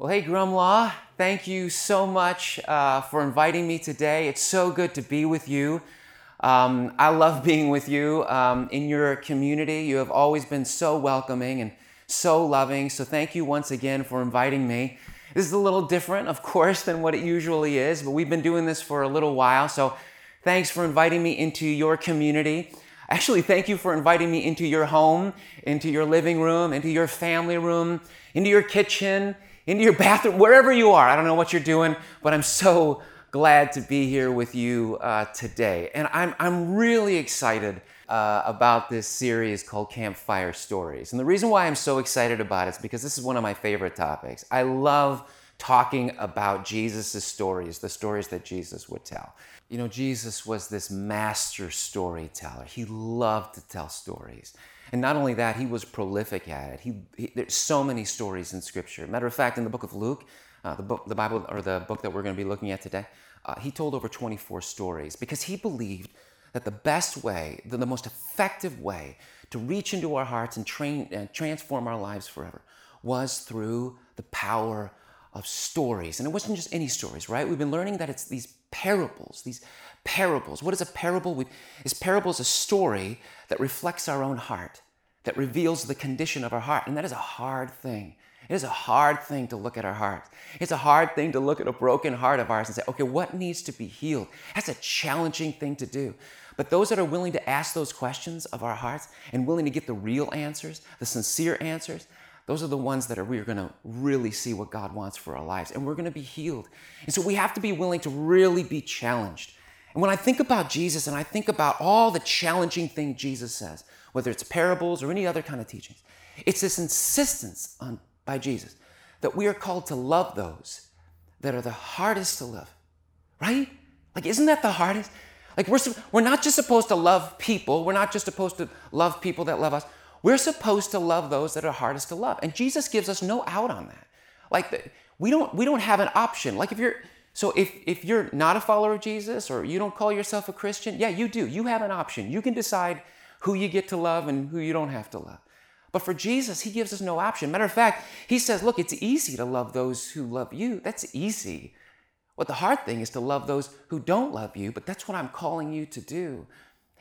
Well, hey, Grumlaw, thank you so much uh, for inviting me today. It's so good to be with you. Um, I love being with you um, in your community. You have always been so welcoming and so loving. So, thank you once again for inviting me. This is a little different, of course, than what it usually is, but we've been doing this for a little while. So, thanks for inviting me into your community. Actually, thank you for inviting me into your home, into your living room, into your family room, into your kitchen into your bathroom, wherever you are. I don't know what you're doing, but I'm so glad to be here with you uh, today. And I'm, I'm really excited uh, about this series called Campfire Stories. And the reason why I'm so excited about it is because this is one of my favorite topics. I love talking about Jesus' stories, the stories that Jesus would tell. You know, Jesus was this master storyteller. He loved to tell stories. And not only that, he was prolific at it. He, he, there's so many stories in Scripture. Matter of fact, in the book of Luke, uh, the book, the Bible, or the book that we're going to be looking at today, uh, he told over 24 stories because he believed that the best way, the, the most effective way to reach into our hearts and train and transform our lives forever was through the power of stories. And it wasn't just any stories, right? We've been learning that it's these parables, these parables. What is a parable? We, Is parable is a story that reflects our own heart, that reveals the condition of our heart. And that is a hard thing. It is a hard thing to look at our hearts. It's a hard thing to look at a broken heart of ours and say, okay, what needs to be healed? That's a challenging thing to do. But those that are willing to ask those questions of our hearts and willing to get the real answers, the sincere answers, those are the ones that are we're going to really see what God wants for our lives and we're going to be healed. And so we have to be willing to really be challenged. And when I think about Jesus and I think about all the challenging things Jesus says, whether it's parables or any other kind of teachings, it's this insistence on, by Jesus that we are called to love those that are the hardest to love, right? Like, isn't that the hardest? Like, we're, we're not just supposed to love people, we're not just supposed to love people that love us. We're supposed to love those that are hardest to love. And Jesus gives us no out on that. Like, we don't, we don't have an option. Like, if you're, so if, if you're not a follower of Jesus or you don't call yourself a Christian, yeah, you do. You have an option. You can decide who you get to love and who you don't have to love. But for Jesus, he gives us no option. Matter of fact, he says, look, it's easy to love those who love you. That's easy. What the hard thing is to love those who don't love you, but that's what I'm calling you to do.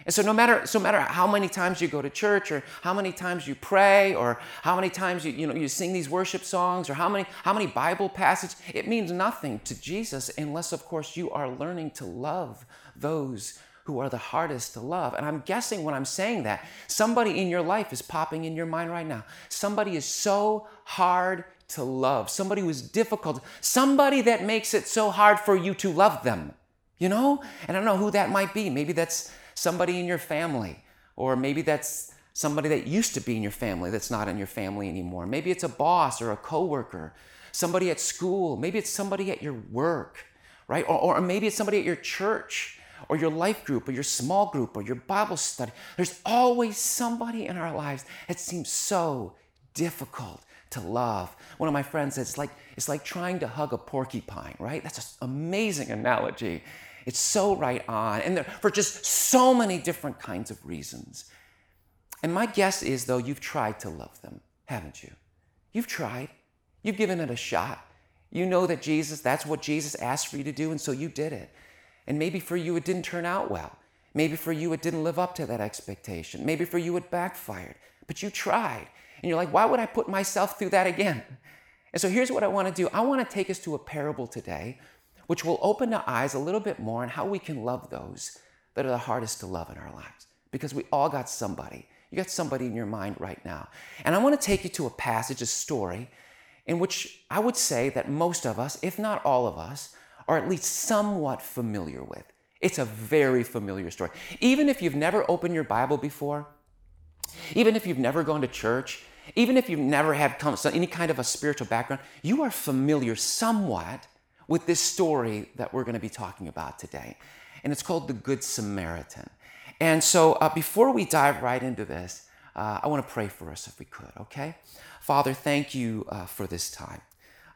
And so no matter so matter how many times you go to church or how many times you pray or how many times you, you know you sing these worship songs or how many how many Bible passages, it means nothing to Jesus unless of course you are learning to love those who are the hardest to love. And I'm guessing when I'm saying that, somebody in your life is popping in your mind right now. Somebody is so hard to love. Somebody who is difficult. Somebody that makes it so hard for you to love them. You know? And I don't know who that might be. Maybe that's somebody in your family, or maybe that's somebody that used to be in your family that's not in your family anymore. Maybe it's a boss or a coworker, somebody at school, maybe it's somebody at your work, right? Or, or maybe it's somebody at your church or your life group or your small group or your Bible study. There's always somebody in our lives that seems so difficult to love. One of my friends said it's like it's like trying to hug a porcupine, right? That's an amazing analogy. It's so right on, and for just so many different kinds of reasons. And my guess is, though, you've tried to love them, haven't you? You've tried. You've given it a shot. You know that Jesus, that's what Jesus asked for you to do, and so you did it. And maybe for you, it didn't turn out well. Maybe for you, it didn't live up to that expectation. Maybe for you, it backfired. But you tried. And you're like, why would I put myself through that again? And so here's what I want to do I want to take us to a parable today which will open our eyes a little bit more on how we can love those that are the hardest to love in our lives. Because we all got somebody. You got somebody in your mind right now. And I want to take you to a passage, a story, in which I would say that most of us, if not all of us, are at least somewhat familiar with. It's a very familiar story. Even if you've never opened your Bible before, even if you've never gone to church, even if you've never had any kind of a spiritual background, you are familiar somewhat with this story that we're going to be talking about today. And it's called The Good Samaritan. And so uh, before we dive right into this, uh, I want to pray for us if we could, okay? Father, thank you uh, for this time.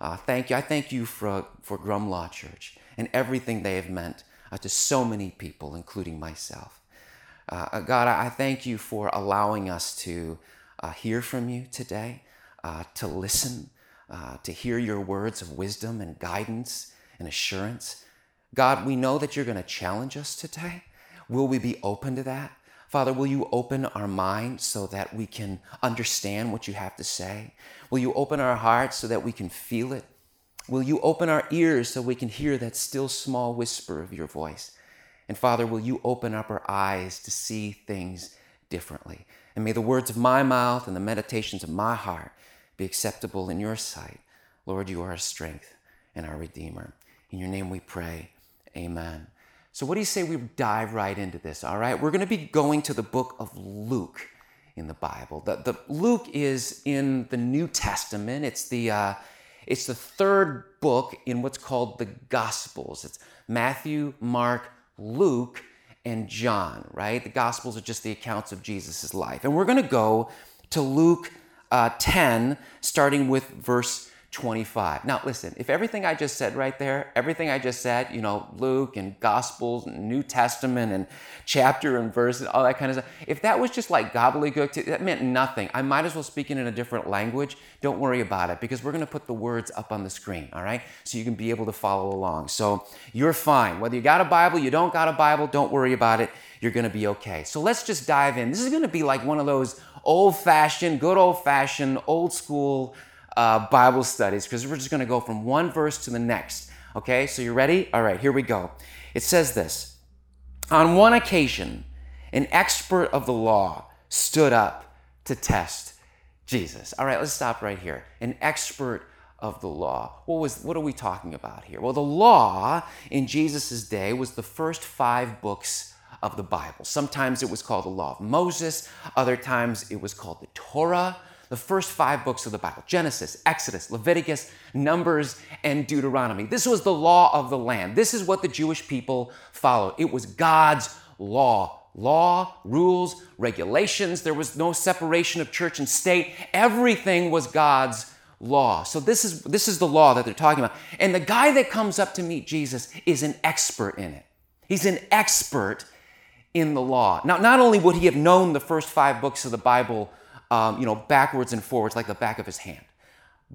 Uh, thank you. I thank you for, for Grumlaw Church and everything they have meant uh, to so many people, including myself. Uh, God, I thank you for allowing us to hear from you today, to listen, uh, to hear your words of wisdom and guidance and assurance. God, we know that you're going to challenge us today. Will we be open to that? Father, will you open our minds so that we can understand what you have to say? Will you open our hearts so that we can feel it? Will you open our ears so we can hear that still small whisper of your voice? And Father, will you open up our eyes to see things differently? And may the words of my mouth and the meditations of my heart be acceptable in your sight. Lord, you are our strength and our Redeemer. In your name we pray. Amen. So, what do you say we dive right into this? All right, we're going to be going to the book of Luke in the Bible. The, the Luke is in the New Testament. It's the uh, it's the third book in what's called the Gospels. It's Matthew, Mark, Luke, and John. Right? The Gospels are just the accounts of Jesus' life, and we're going to go to Luke uh, 10, starting with verse 25. Now, listen, if everything I just said right there, everything I just said, you know, Luke and Gospels and New Testament and chapter and verse and all that kind of stuff, if that was just like gobbledygook, that meant nothing. I might as well speak it in a different language. Don't worry about it because we're going to put the words up on the screen, all right? So you can be able to follow along. So you're fine. Whether you got a Bible, you don't got a Bible, don't worry about it. You're going to be okay. So let's just dive in. This is going to be like one of those old fashioned, good old fashioned, old school uh, Bible studies because we're just going to go from one verse to the next. Okay, so you ready? All right, here we go. It says this On one occasion, an expert of the law stood up to test Jesus. All right, let's stop right here. An expert of the law. What was what are we talking about here? Well, the law in Jesus' day was the first 5 books of the Bible. Sometimes it was called the law of Moses, other times it was called the Torah the first five books of the Bible Genesis, Exodus, Leviticus, Numbers, and Deuteronomy. This was the law of the land. This is what the Jewish people followed. It was God's law. Law, rules, regulations. There was no separation of church and state. Everything was God's law. So this is this is the law that they're talking about. And the guy that comes up to meet Jesus is an expert in it. He's an expert in the law. Now, not only would he have known the first five books of the Bible um, you know, backwards and forwards like the back of his hand.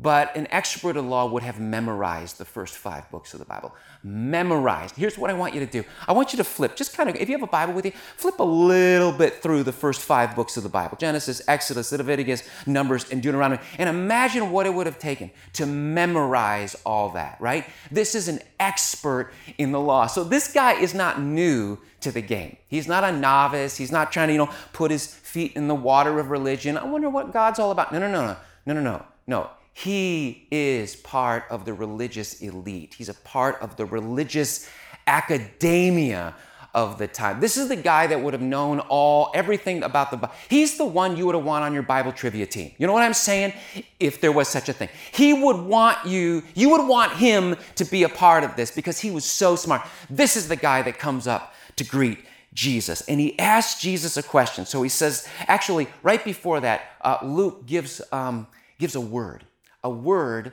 But an expert in law would have memorized the first five books of the Bible. Memorized. Here's what I want you to do I want you to flip, just kind of, if you have a Bible with you, flip a little bit through the first five books of the Bible Genesis, Exodus, Leviticus, Numbers, and Deuteronomy. And imagine what it would have taken to memorize all that, right? This is an expert in the law. So this guy is not new to the game. He's not a novice. He's not trying to, you know, put his feet in the water of religion. I wonder what God's all about. No, no, no, no, no, no, no. No, he is part of the religious elite. He's a part of the religious academia of the time. This is the guy that would have known all everything about the Bible. He's the one you would have want on your Bible trivia team. You know what I'm saying? If there was such a thing. He would want you, you would want him to be a part of this because he was so smart. This is the guy that comes up to greet Jesus. And he asks Jesus a question. So he says, actually, right before that, uh, Luke gives, um, gives a word a word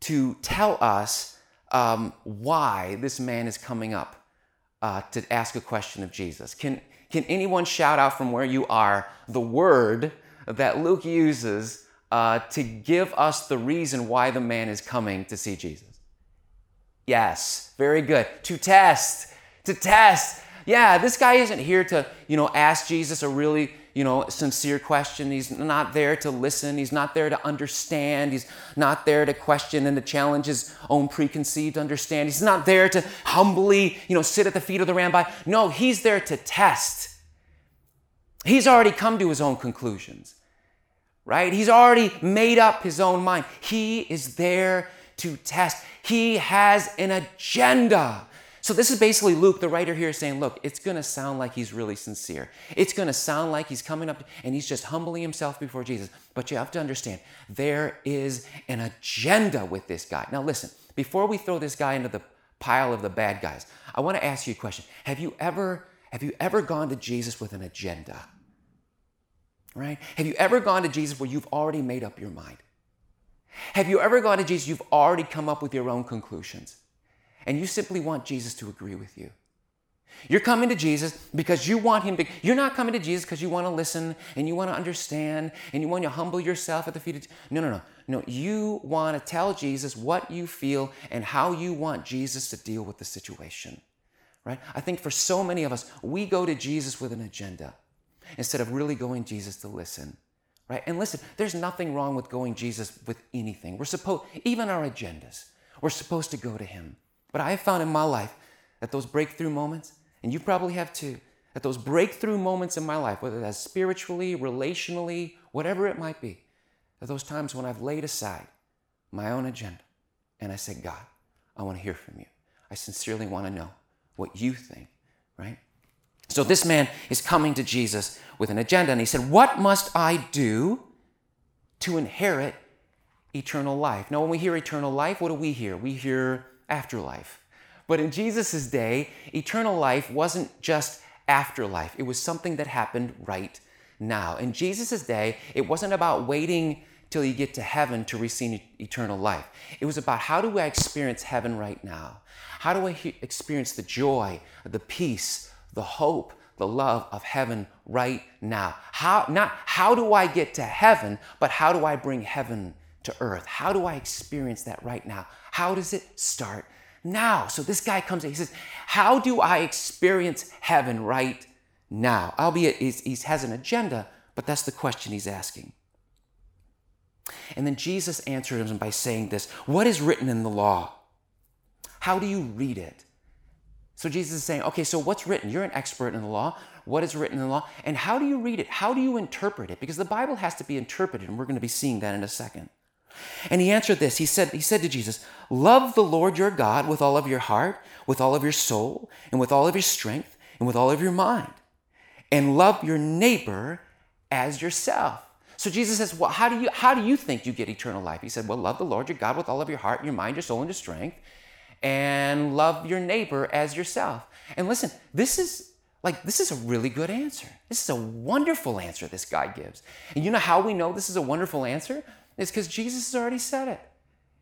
to tell us um, why this man is coming up uh, to ask a question of Jesus. Can, can anyone shout out from where you are the word that Luke uses uh, to give us the reason why the man is coming to see Jesus? Yes, very good. To test, to test. Yeah, this guy isn't here to, you know, ask Jesus a really you know, sincere question. He's not there to listen. He's not there to understand. He's not there to question and to challenge his own preconceived understanding. He's not there to humbly, you know, sit at the feet of the rabbi. No, he's there to test. He's already come to his own conclusions, right? He's already made up his own mind. He is there to test. He has an agenda. So this is basically Luke, the writer here, saying, look, it's going to sound like he's really sincere. It's going to sound like he's coming up and he's just humbling himself before Jesus. But you have to understand, there is an agenda with this guy. Now listen, before we throw this guy into the pile of the bad guys, I want to ask you a question. Have you ever have you ever gone to Jesus with an agenda? Right? Have you ever gone to Jesus where you've already made up your mind? Have you ever gone to Jesus you've already come up with your own conclusions? And you simply want Jesus to agree with you. You're coming to Jesus because you want him to. You're not coming to Jesus because you want to listen and you want to understand and you want to humble yourself at the feet of. No, no, no. No, you want to tell Jesus what you feel and how you want Jesus to deal with the situation. Right? I think for so many of us, we go to Jesus with an agenda instead of really going Jesus to listen. Right? And listen, there's nothing wrong with going Jesus with anything. We're supposed, even our agendas, we're supposed to go to Him. But I have found in my life that those breakthrough moments, and you probably have too, that those breakthrough moments in my life, whether that's spiritually, relationally, whatever it might be, are those times when I've laid aside my own agenda and I said, God, I want to hear from you. I sincerely want to know what you think, right? So this man is coming to Jesus with an agenda and he said, What must I do to inherit eternal life? Now, when we hear eternal life, what do we hear? We hear afterlife. But in Jesus' day, eternal life wasn't just afterlife, it was something that happened right now. In Jesus' day, it wasn't about waiting till you get to heaven to receive eternal life. It was about how do I experience heaven right now? How do I he- experience the joy, the peace, the hope, the love of heaven right now? How not how do I get to heaven, but how do I bring heaven to earth? How do I experience that right now? How does it start now? So this guy comes in, he says, How do I experience heaven right now? Albeit he has an agenda, but that's the question he's asking. And then Jesus answered him by saying this What is written in the law? How do you read it? So Jesus is saying, okay, so what's written? You're an expert in the law. What is written in the law? And how do you read it? How do you interpret it? Because the Bible has to be interpreted, and we're going to be seeing that in a second. And he answered this. He said, he said to Jesus, Love the Lord your God with all of your heart, with all of your soul, and with all of your strength, and with all of your mind. And love your neighbor as yourself. So Jesus says, Well, how do you how do you think you get eternal life? He said, Well, love the Lord your God with all of your heart, your mind, your soul, and your strength, and love your neighbor as yourself. And listen, this is like this is a really good answer. This is a wonderful answer this guy gives. And you know how we know this is a wonderful answer? It's because Jesus has already said it.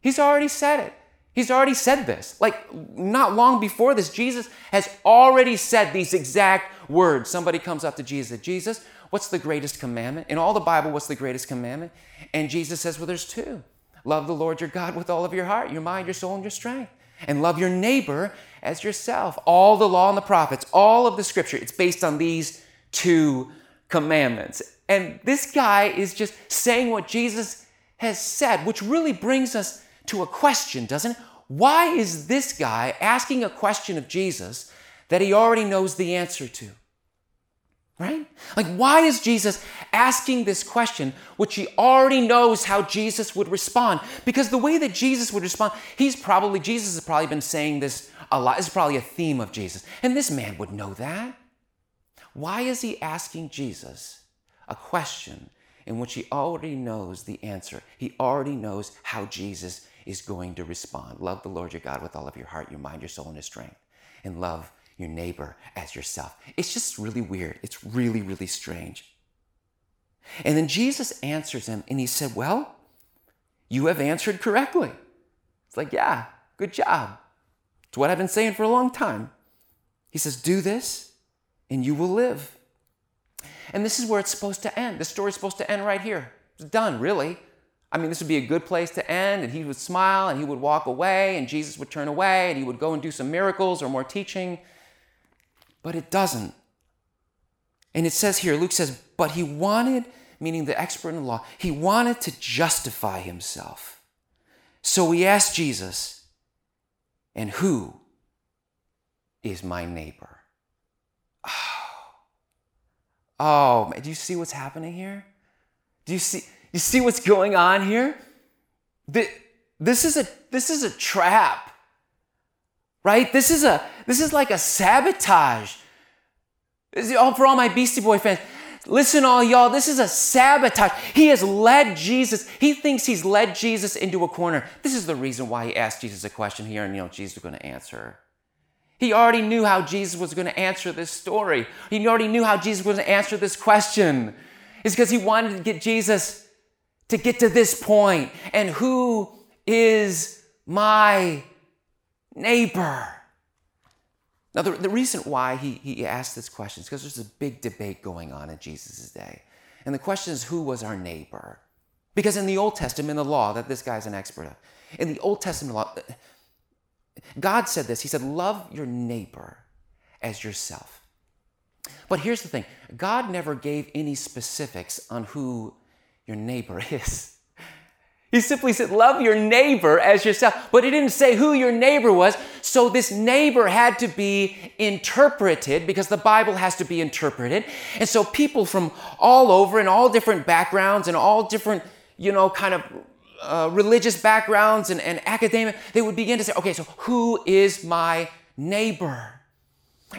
He's already said it. He's already said this. Like not long before this, Jesus has already said these exact words. Somebody comes up to Jesus, Jesus, what's the greatest commandment? In all the Bible, what's the greatest commandment? And Jesus says, well, there's two. Love the Lord your God with all of your heart, your mind, your soul, and your strength. And love your neighbor as yourself. All the law and the prophets, all of the scripture, it's based on these two commandments. And this guy is just saying what Jesus has said, which really brings us to a question, doesn't it? Why is this guy asking a question of Jesus that he already knows the answer to? Right? Like, why is Jesus asking this question, which he already knows how Jesus would respond? Because the way that Jesus would respond, he's probably, Jesus has probably been saying this a lot. This is probably a theme of Jesus. And this man would know that. Why is he asking Jesus a question in which he already knows the answer? He already knows how Jesus is going to respond. Love the Lord your God with all of your heart, your mind, your soul, and your strength. And love your neighbor as yourself. It's just really weird. It's really, really strange. And then Jesus answers him and he said, Well, you have answered correctly. It's like, Yeah, good job. It's what I've been saying for a long time. He says, Do this and you will live. And this is where it's supposed to end. The story's supposed to end right here. It's done, really. I mean, this would be a good place to end, and he would smile and he would walk away, and Jesus would turn away, and he would go and do some miracles or more teaching but it doesn't. And it says here, Luke says, but he wanted, meaning the expert in the law, he wanted to justify himself. So he asked Jesus, and who is my neighbor? Oh, oh do you see what's happening here? Do you see, you see what's going on here? This is a, this is a trap right? This is a this is like a sabotage. This is all for all my Beastie Boy fans, listen, all y'all, this is a sabotage. He has led Jesus. He thinks he's led Jesus into a corner. This is the reason why he asked Jesus a question here, and you know Jesus is going to answer. He already knew how Jesus was going to answer this story. He already knew how Jesus was going to answer this question. It's because he wanted to get Jesus to get to this point. And who is my neighbor. Now, the, the reason why he, he asked this question is because there's a big debate going on in Jesus' day. And the question is, who was our neighbor? Because in the Old Testament, the law that this guy's an expert of, in the Old Testament law, God said this He said, Love your neighbor as yourself. But here's the thing God never gave any specifics on who your neighbor is. He simply said, Love your neighbor as yourself. But he didn't say who your neighbor was. So this neighbor had to be interpreted because the Bible has to be interpreted. And so people from all over and all different backgrounds and all different, you know, kind of uh, religious backgrounds and, and academic, they would begin to say, okay, so who is my neighbor?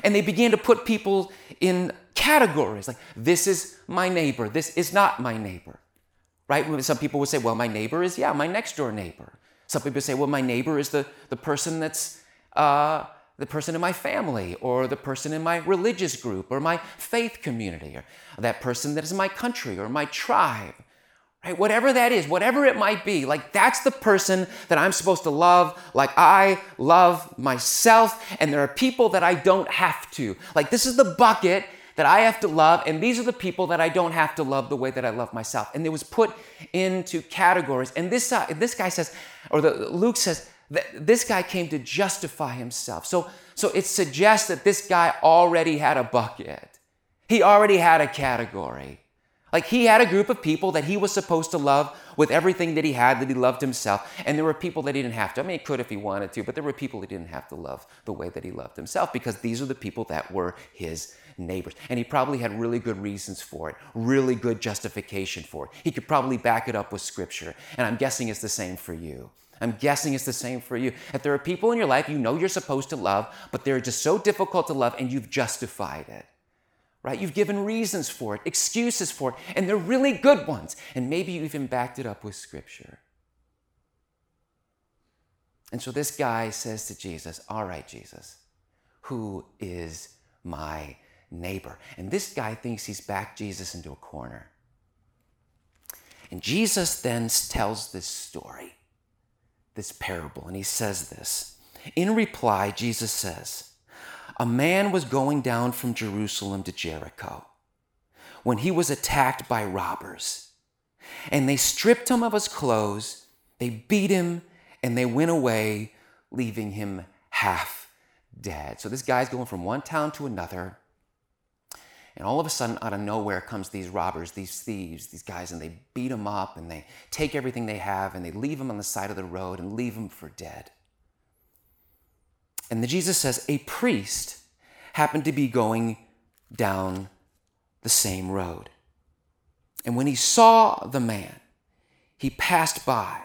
And they began to put people in categories like, this is my neighbor, this is not my neighbor right? Some people would say, well, my neighbor is, yeah, my next door neighbor. Some people say, well, my neighbor is the, the person that's uh, the person in my family or the person in my religious group or my faith community or that person that is my country or my tribe. Right? Whatever that is, whatever it might be, like that's the person that I'm supposed to love, like I love myself, and there are people that I don't have to. Like this is the bucket that I have to love, and these are the people that I don't have to love the way that I love myself. And it was put into categories. And this, uh, this guy says, or the, Luke says, that this guy came to justify himself. So, so it suggests that this guy already had a bucket. He already had a category. Like he had a group of people that he was supposed to love with everything that he had, that he loved himself. And there were people that he didn't have to. I mean, he could if he wanted to, but there were people he didn't have to love the way that he loved himself because these are the people that were his neighbors. And he probably had really good reasons for it, really good justification for it. He could probably back it up with scripture. And I'm guessing it's the same for you. I'm guessing it's the same for you. That there are people in your life you know you're supposed to love, but they're just so difficult to love and you've justified it. Right? You've given reasons for it, excuses for it, and they're really good ones. And maybe you even backed it up with scripture. And so this guy says to Jesus, All right, Jesus, who is my neighbor. And this guy thinks he's backed Jesus into a corner. And Jesus then tells this story, this parable, and he says this. In reply, Jesus says, A man was going down from Jerusalem to Jericho when he was attacked by robbers. And they stripped him of his clothes, they beat him, and they went away, leaving him half dead. So this guy's going from one town to another and all of a sudden, out of nowhere comes these robbers, these thieves, these guys, and they beat him up and they take everything they have and they leave him on the side of the road and leave him for dead. And then Jesus says, a priest happened to be going down the same road. And when he saw the man, he passed by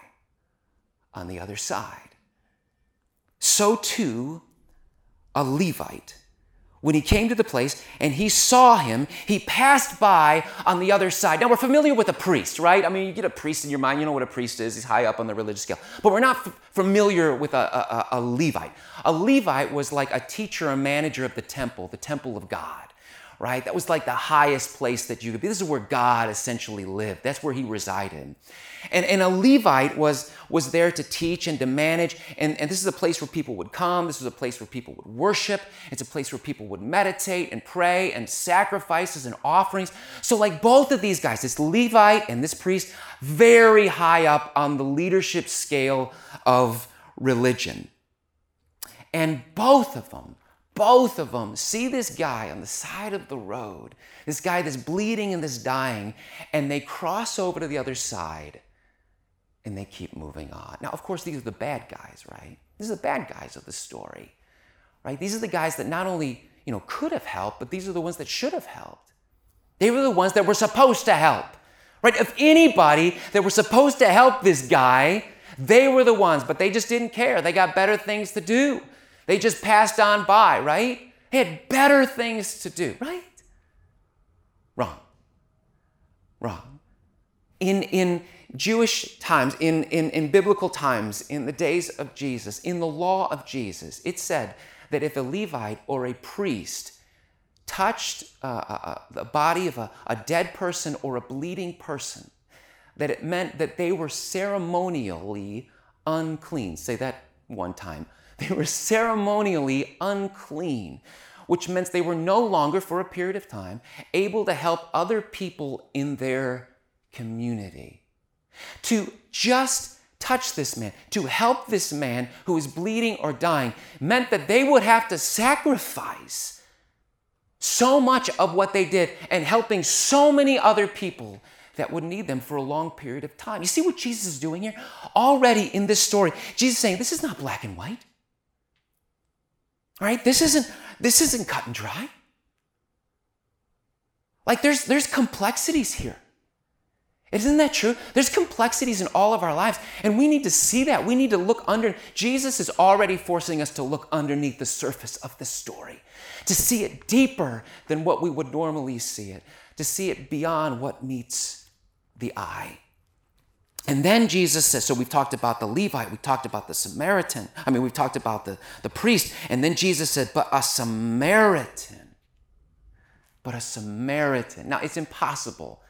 on the other side. So too, a Levite when he came to the place and he saw him, he passed by on the other side. Now, we're familiar with a priest, right? I mean, you get a priest in your mind, you know what a priest is. He's high up on the religious scale. But we're not f- familiar with a, a, a Levite. A Levite was like a teacher, a manager of the temple, the temple of God right? That was like the highest place that you could be. This is where God essentially lived. That's where he resided. And, and a Levite was, was there to teach and to manage. And, and this is a place where people would come. This was a place where people would worship. It's a place where people would meditate and pray and sacrifices and offerings. So, like both of these guys, this Levite and this priest, very high up on the leadership scale of religion. And both of them both of them see this guy on the side of the road, this guy that's bleeding and that's dying, and they cross over to the other side and they keep moving on. Now, of course, these are the bad guys, right? These are the bad guys of the story, right? These are the guys that not only, you know, could have helped, but these are the ones that should have helped. They were the ones that were supposed to help, right? If anybody that were supposed to help this guy, they were the ones, but they just didn't care. They got better things to do. They just passed on by, right? They had better things to do, right? Wrong. Wrong. In, in Jewish times, in, in, in biblical times, in the days of Jesus, in the law of Jesus, it said that if a Levite or a priest touched uh, uh, uh the body of a, a dead person or a bleeding person, that it meant that they were ceremonially unclean. Say that one time they were ceremonially unclean, which meant they were no longer, for a period of time, able to help other people in their community. To just touch this man, to help this man who is bleeding or dying, meant that they would have to sacrifice so much of what they did and helping so many other people that would need them for a long period of time. You see what Jesus is doing here? Already in this story, Jesus is saying this is not black and white. Right? This isn't this isn't cut and dry. Like there's there's complexities here. Isn't that true? There's complexities in all of our lives, and we need to see that. We need to look under. Jesus is already forcing us to look underneath the surface of the story, to see it deeper than what we would normally see it, to see it beyond what meets the eye. And then Jesus says, so we've talked about the Levite, we talked about the Samaritan, I mean, we've talked about the, the priest, and then Jesus said, but a Samaritan, but a Samaritan. Now, it's impossible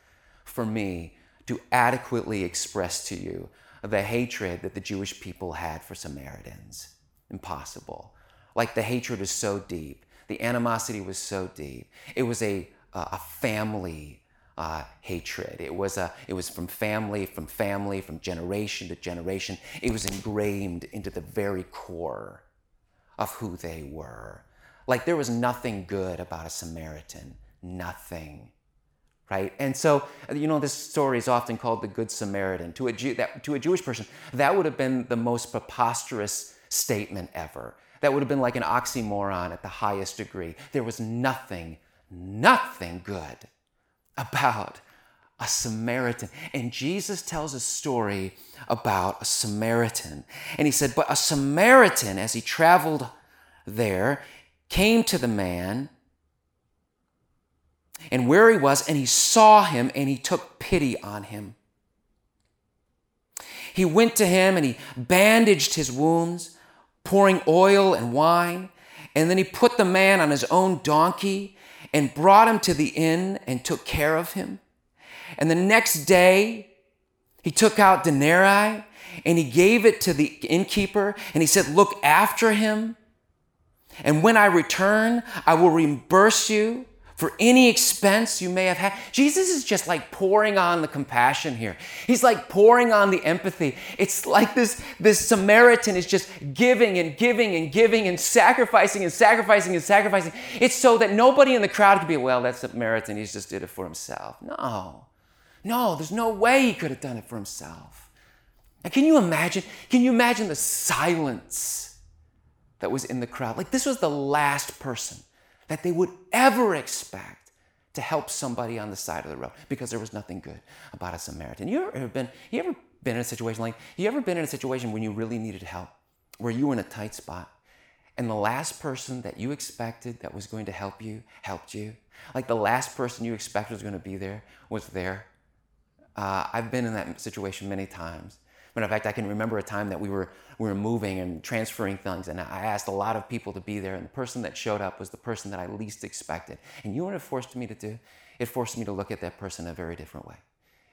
for me to adequately express to you the hatred that the Jewish people had for Samaritans. Impossible. Like the hatred is so deep, the animosity was so deep. It was a, a family uh, hatred. It was, a, it was from family, from family, from generation to generation. It was ingrained into the very core of who they were. Like there was nothing good about a Samaritan, nothing right? And so, you know, this story is often called the Good Samaritan. To a, Jew, that, to a Jewish person, that would have been the most preposterous statement ever. That would have been like an oxymoron at the highest degree. There was nothing, nothing good about a Samaritan. And Jesus tells a story about a Samaritan. And he said, But a Samaritan, as he traveled there, came to the man and where he was, and he saw him, and he took pity on him. He went to him and he bandaged his wounds, pouring oil and wine. And then he put the man on his own donkey and brought him to the inn and took care of him. And the next day, he took out denarii and he gave it to the innkeeper and he said, Look after him. And when I return, I will reimburse you for any expense you may have had. Jesus is just like pouring on the compassion here. He's like pouring on the empathy. It's like this, this Samaritan is just giving and giving and giving and sacrificing and sacrificing and sacrificing. It's so that nobody in the crowd could be, well, that Samaritan, he just did it for himself. No. No, there's no way he could have done it for himself. Now, can you imagine? Can you imagine the silence that was in the crowd? Like this was the last person that they would ever expect to help somebody on the side of the road because there was nothing good about a Samaritan. You ever been, you ever been in a situation like, you ever been in a situation when you really needed help, where you were in a tight spot, and the last person that you expected that was going to help you helped you? Like the last person you expected was going to be there was there. Uh, I've been in that situation many times. But in fact, I can remember a time that we were, we were moving and transferring things, and I asked a lot of people to be there, and the person that showed up was the person that I least expected. And you know what it forced me to do? It forced me to look at that person a very different way.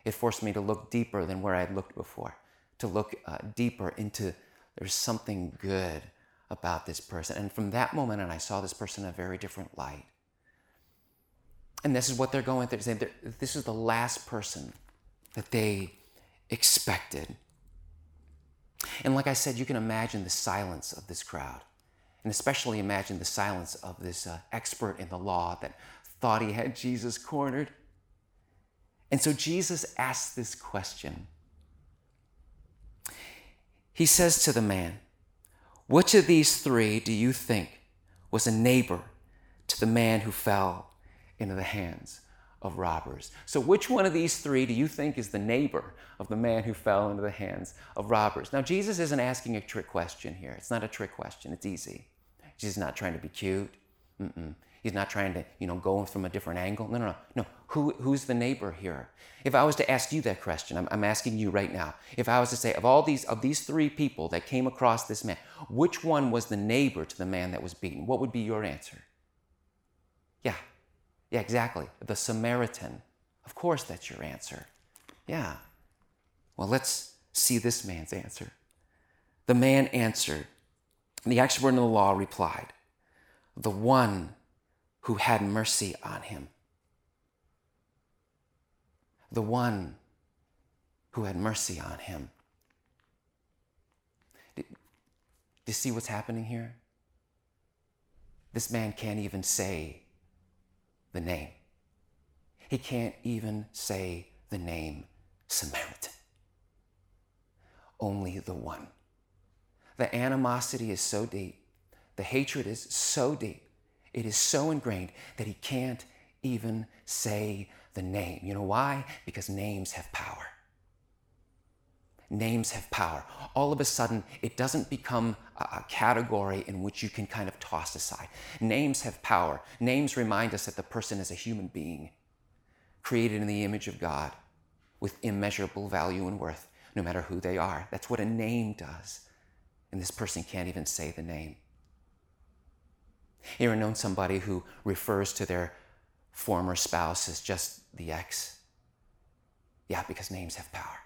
It forced me to look deeper than where I had looked before, to look uh, deeper into there's something good about this person. And from that moment on, I saw this person in a very different light. And this is what they're going through. This is the last person that they expected. And like I said, you can imagine the silence of this crowd, and especially imagine the silence of this uh, expert in the law that thought he had Jesus cornered. And so Jesus asks this question. He says to the man, Which of these three do you think was a neighbor to the man who fell into the hands of robbers. So, which one of these three do you think is the neighbor of the man who fell into the hands of robbers? Now, Jesus isn't asking a trick question here. It's not a trick question, it's easy. Jesus is not trying to be cute. Mm-mm. He's not trying to, you know, go from a different angle. No, no, no. No. Who, who's the neighbor here? If I was to ask you that question, I'm, I'm asking you right now. If I was to say, of all these, of these three people that came across this man, which one was the neighbor to the man that was beaten? What would be your answer? Yeah, yeah, exactly. The Samaritan. Of course, that's your answer. Yeah. Well, let's see this man's answer. The man answered, the expert in the law replied, The one who had mercy on him. The one who had mercy on him. Do you see what's happening here? This man can't even say the name. He can't even say the name Samaritan. Only the one. The animosity is so deep, the hatred is so deep, it is so ingrained that he can't even say the name. You know why? Because names have power. Names have power. All of a sudden, it doesn't become a category in which you can kind of toss aside. Names have power. Names remind us that the person is a human being created in the image of God with immeasurable value and worth, no matter who they are. That's what a name does. And this person can't even say the name. You ever known somebody who refers to their former spouse as just the ex? Yeah, because names have power.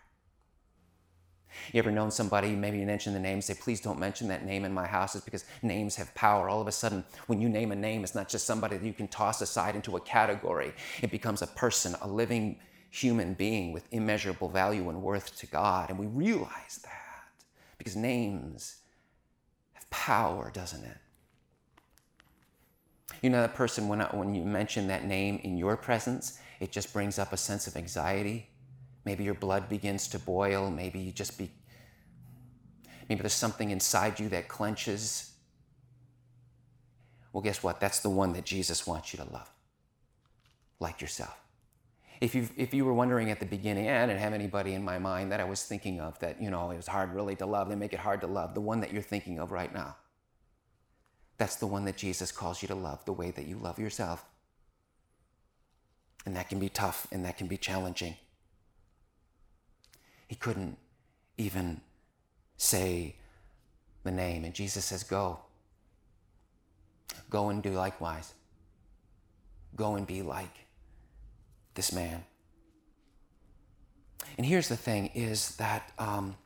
You ever known somebody, maybe you mention the name, say, please don't mention that name in my house, it's because names have power. All of a sudden, when you name a name, it's not just somebody that you can toss aside into a category. It becomes a person, a living human being with immeasurable value and worth to God. And we realize that because names have power, doesn't it? You know that person, when, I, when you mention that name in your presence, it just brings up a sense of anxiety Maybe your blood begins to boil. Maybe you just be, maybe there's something inside you that clenches. Well, guess what? That's the one that Jesus wants you to love, like yourself. If, you if you were wondering at the beginning, eh, I didn't have anybody in my mind that I was thinking of that, you know, it was hard really to love, they make it hard to love, the one that you're thinking of right now. That's the one that Jesus calls you to love, the way that you love yourself. And that can be tough and that can be challenging. He couldn't even say the name. And Jesus says, Go. Go and do likewise. Go and be like this man. And here's the thing is that um,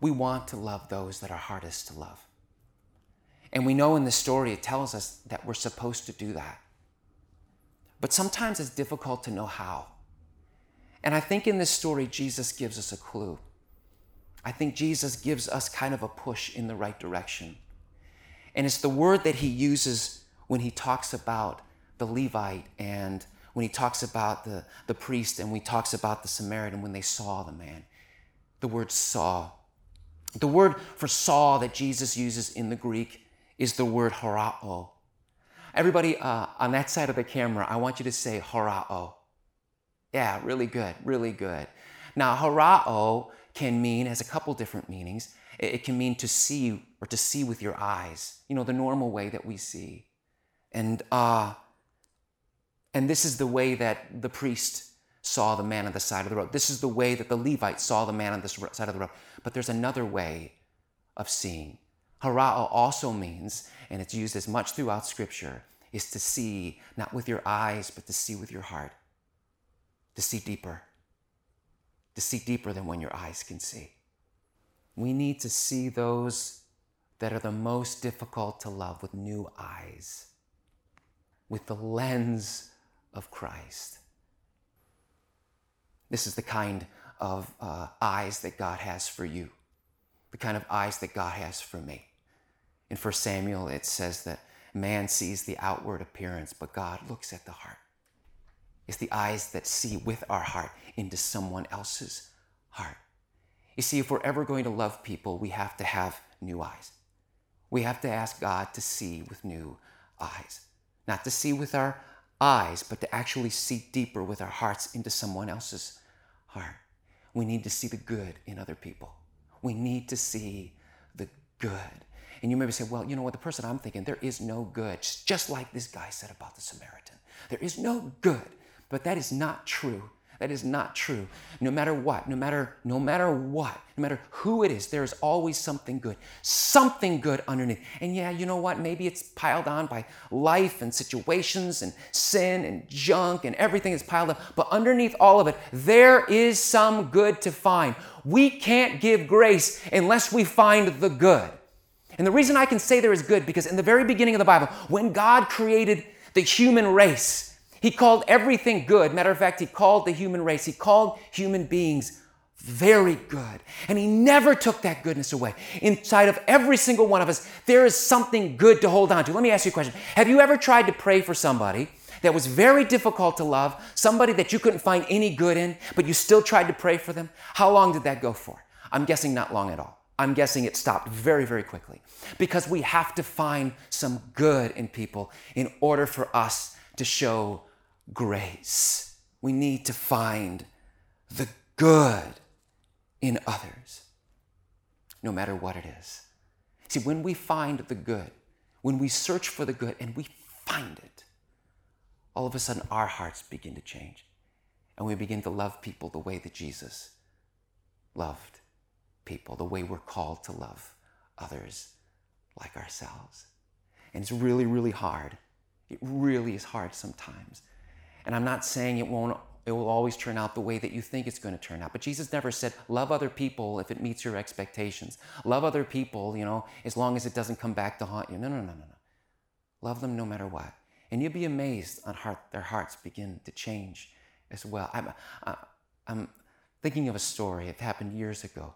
we want to love those that are hardest to love. And we know in the story it tells us that we're supposed to do that. But sometimes it's difficult to know how. And I think in this story, Jesus gives us a clue. I think Jesus gives us kind of a push in the right direction. And it's the word that he uses when he talks about the Levite and when he talks about the, the priest and when he talks about the Samaritan when they saw the man. The word saw. The word for saw that Jesus uses in the Greek is the word horao. Everybody uh, on that side of the camera, I want you to say horao. Yeah, really good, really good. Now, horao can mean, has a couple different meanings. It, can mean to see or to see with your eyes, you know, the normal way that we see. And, uh, and this is the way that the priest saw the man on the side of the road. This is the way that the Levite saw the man on the side of the road. But there's another way of seeing. Horao also means, and it's used as much throughout Scripture, is to see not with your eyes, but to see with your heart to see deeper, to see deeper than when your eyes can see. We need to see those that are the most difficult to love with new eyes, with the lens of Christ. This is the kind of uh, eyes that God has for you, the kind of eyes that God has for me. In 1 Samuel, it says that man sees the outward appearance, but God looks at the heart. It's the eyes that see with our heart into someone else's heart. You see, if we're ever going to love people, we have to have new eyes. We have to ask God to see with new eyes. Not to see with our eyes, but to actually see deeper with our hearts into someone else's heart. We need to see the good in other people. We need to see the good. And you maybe say, well, you know what, the person I'm thinking, there is no good. Just like this guy said about the Samaritan. There is no good but that is not true. That is not true. No matter what, no matter no matter what, no matter who it is, there is always something good. Something good underneath. And yeah, you know what? Maybe it's piled on by life and situations and sin and junk and everything is piled up. But underneath all of it, there is some good to find. We can't give grace unless we find the good. And the reason I can say there is good because in the very beginning of the Bible, when God created the human race, He called everything good. Matter of fact, he called the human race, he called human beings very good. And he never took that goodness away. Inside of every single one of us, there is something good to hold on to. Let me ask you a question. Have you ever tried to pray for somebody that was very difficult to love, somebody that you couldn't find any good in, but you still tried to pray for them? How long did that go for? I'm guessing not long at all. I'm guessing it stopped very, very quickly because we have to find some good in people in order for us to show grace. We need to find the good in others, no matter what it is. See, when we find the good, when we search for the good and we find it, all of a sudden our hearts begin to change and we begin to love people the way that Jesus loved people, the way we're called to love others like ourselves. And it's really, really hard. It really is hard sometimes. And I'm not saying it won't it will always turn out the way that you think it's going to turn out. But Jesus never said, love other people if it meets your expectations. Love other people, you know, as long as it doesn't come back to haunt you. No, no, no, no, no. Love them no matter what. And you'll be amazed on heart, their hearts begin to change as well. I'm, I'm thinking of a story. It happened years ago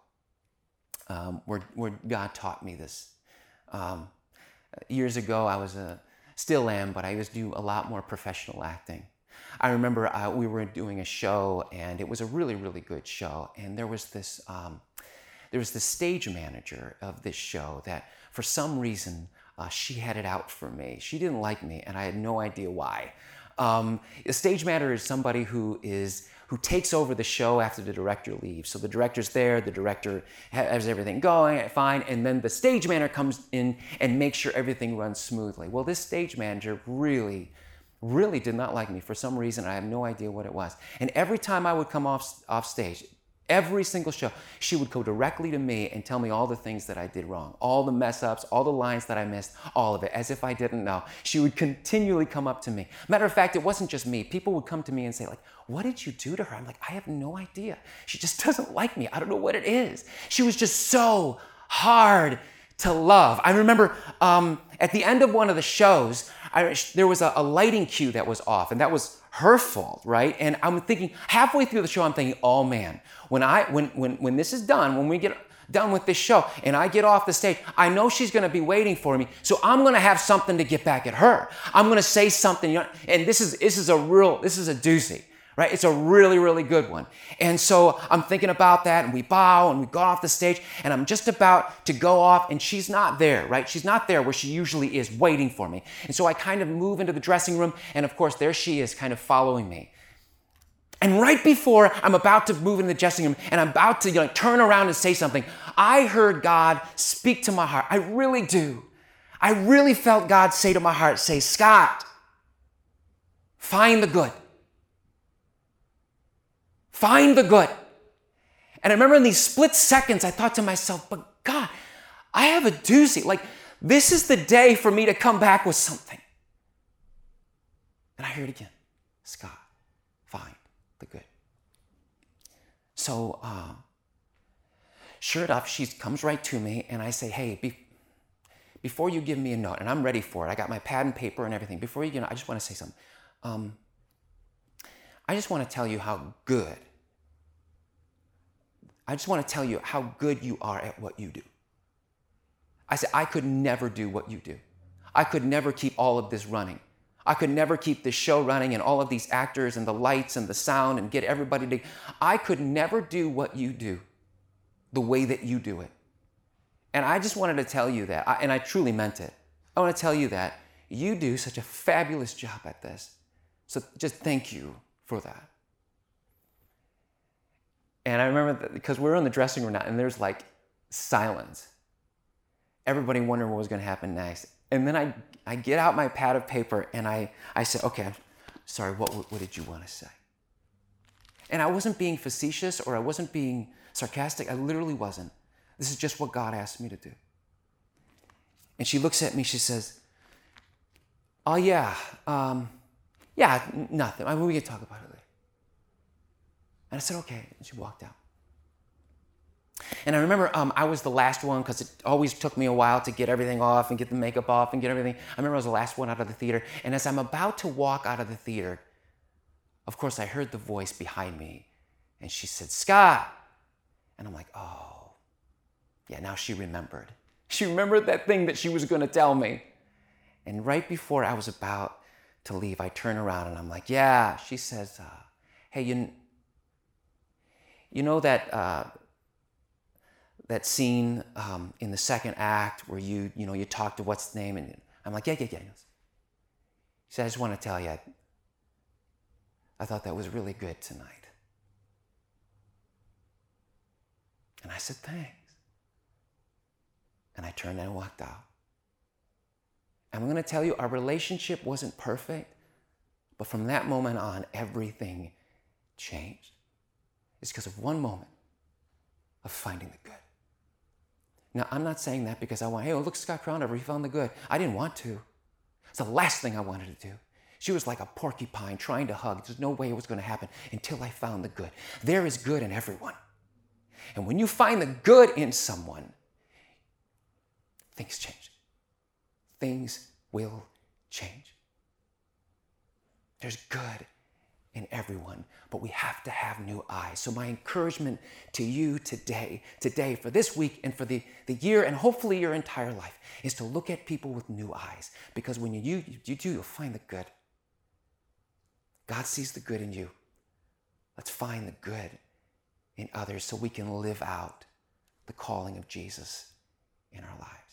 um, where, where God taught me this. Um, years ago, I was a, still am, but I to do a lot more professional acting. I remember uh, we were doing a show, and it was a really, really good show. And there was this, um, there was the stage manager of this show that, for some reason, uh, she had it out for me. She didn't like me, and I had no idea why. Um, a stage manager is somebody who is who takes over the show after the director leaves. So the director's there, the director has everything going fine, and then the stage manager comes in and makes sure everything runs smoothly. Well, this stage manager really really did not like me for some reason. I have no idea what it was. And every time I would come off, off stage, every single show, she would go directly to me and tell me all the things that I did wrong, all the mess ups, all the lines that I missed, all of it, as if I didn't know. She would continually come up to me. Matter of fact, it wasn't just me. People would come to me and say, like, what did you do to her? I'm like, I have no idea. She just doesn't like me. I don't know what it is. She was just so hard to love. I remember um, at the end of one of the shows, I, there was a, a lighting cue that was off, and that was her fault, right? And I'm thinking halfway through the show, I'm thinking, oh man, when I when when when this is done, when we get done with this show and I get off the stage, I know she's going to be waiting for me. So I'm going to have something to get back at her. I'm going to say something, you know, and this is this is a real this is a doozy right? It's a really, really good one. And so I'm thinking about that, and we bow and we go off the stage, and I'm just about to go off, and she's not there, right? She's not there where she usually is waiting for me. And so I kind of move into the dressing room, and of course, there she is kind of following me. And right before I'm about to move into the dressing room and I'm about to you know, turn around and say something, I heard God speak to my heart. I really do. I really felt God say to my heart, say, Scott, find the good. Find the good. And I remember in these split seconds, I thought to myself, but God, I have a doozy. Like, this is the day for me to come back with something. And I hear it again Scott, find the good. So, uh, sure enough, she comes right to me, and I say, hey, be, before you give me a note, and I'm ready for it, I got my pad and paper and everything. Before you, you know, I just want to say something. Um, I just want to tell you how good I just want to tell you how good you are at what you do. I said, I could never do what you do. I could never keep all of this running. I could never keep this show running and all of these actors and the lights and the sound and get everybody to. I could never do what you do the way that you do it. And I just wanted to tell you that, and I truly meant it. I want to tell you that you do such a fabulous job at this. So just thank you for that. And I remember because we are in the dressing room now, and there's like silence. Everybody wondering what was going to happen next. And then I, I get out my pad of paper and I, I said, okay, sorry, what, what did you want to say? And I wasn't being facetious or I wasn't being sarcastic. I literally wasn't. This is just what God asked me to do. And she looks at me, she says, Oh, yeah, um, yeah, nothing. I mean, we can talk about it later. And I said, okay. And she walked out. And I remember um, I was the last one because it always took me a while to get everything off and get the makeup off and get everything. I remember I was the last one out of the theater. And as I'm about to walk out of the theater, of course, I heard the voice behind me, and she said, Scott. And I'm like, oh, yeah, now she remembered. She remembered that thing that she was going to tell me. And right before I was about to leave, I turn around and I'm like, yeah. She says, uh, hey, you, you know that, uh, that scene um, in the second act where you, you know, you talk to what's the name? And I'm like, yeah, yeah, yeah. She said, I just want to tell you, I thought that was really good tonight. And I said, thanks. And I turned and walked out. I'm going to tell you, our relationship wasn't perfect, but from that moment on, everything changed. It's because of one moment of finding the good. Now, I'm not saying that because I want, hey, oh, look, Scott Crownover, he found the good. I didn't want to. It's the last thing I wanted to do. She was like a porcupine trying to hug. There's no way it was going to happen until I found the good. There is good in everyone. And when you find the good in someone, things change. Things will change. There's good in everyone, but we have to have new eyes. So, my encouragement to you today, today, for this week and for the, the year, and hopefully your entire life, is to look at people with new eyes. Because when you, you, you do, you'll find the good. God sees the good in you. Let's find the good in others so we can live out the calling of Jesus in our lives.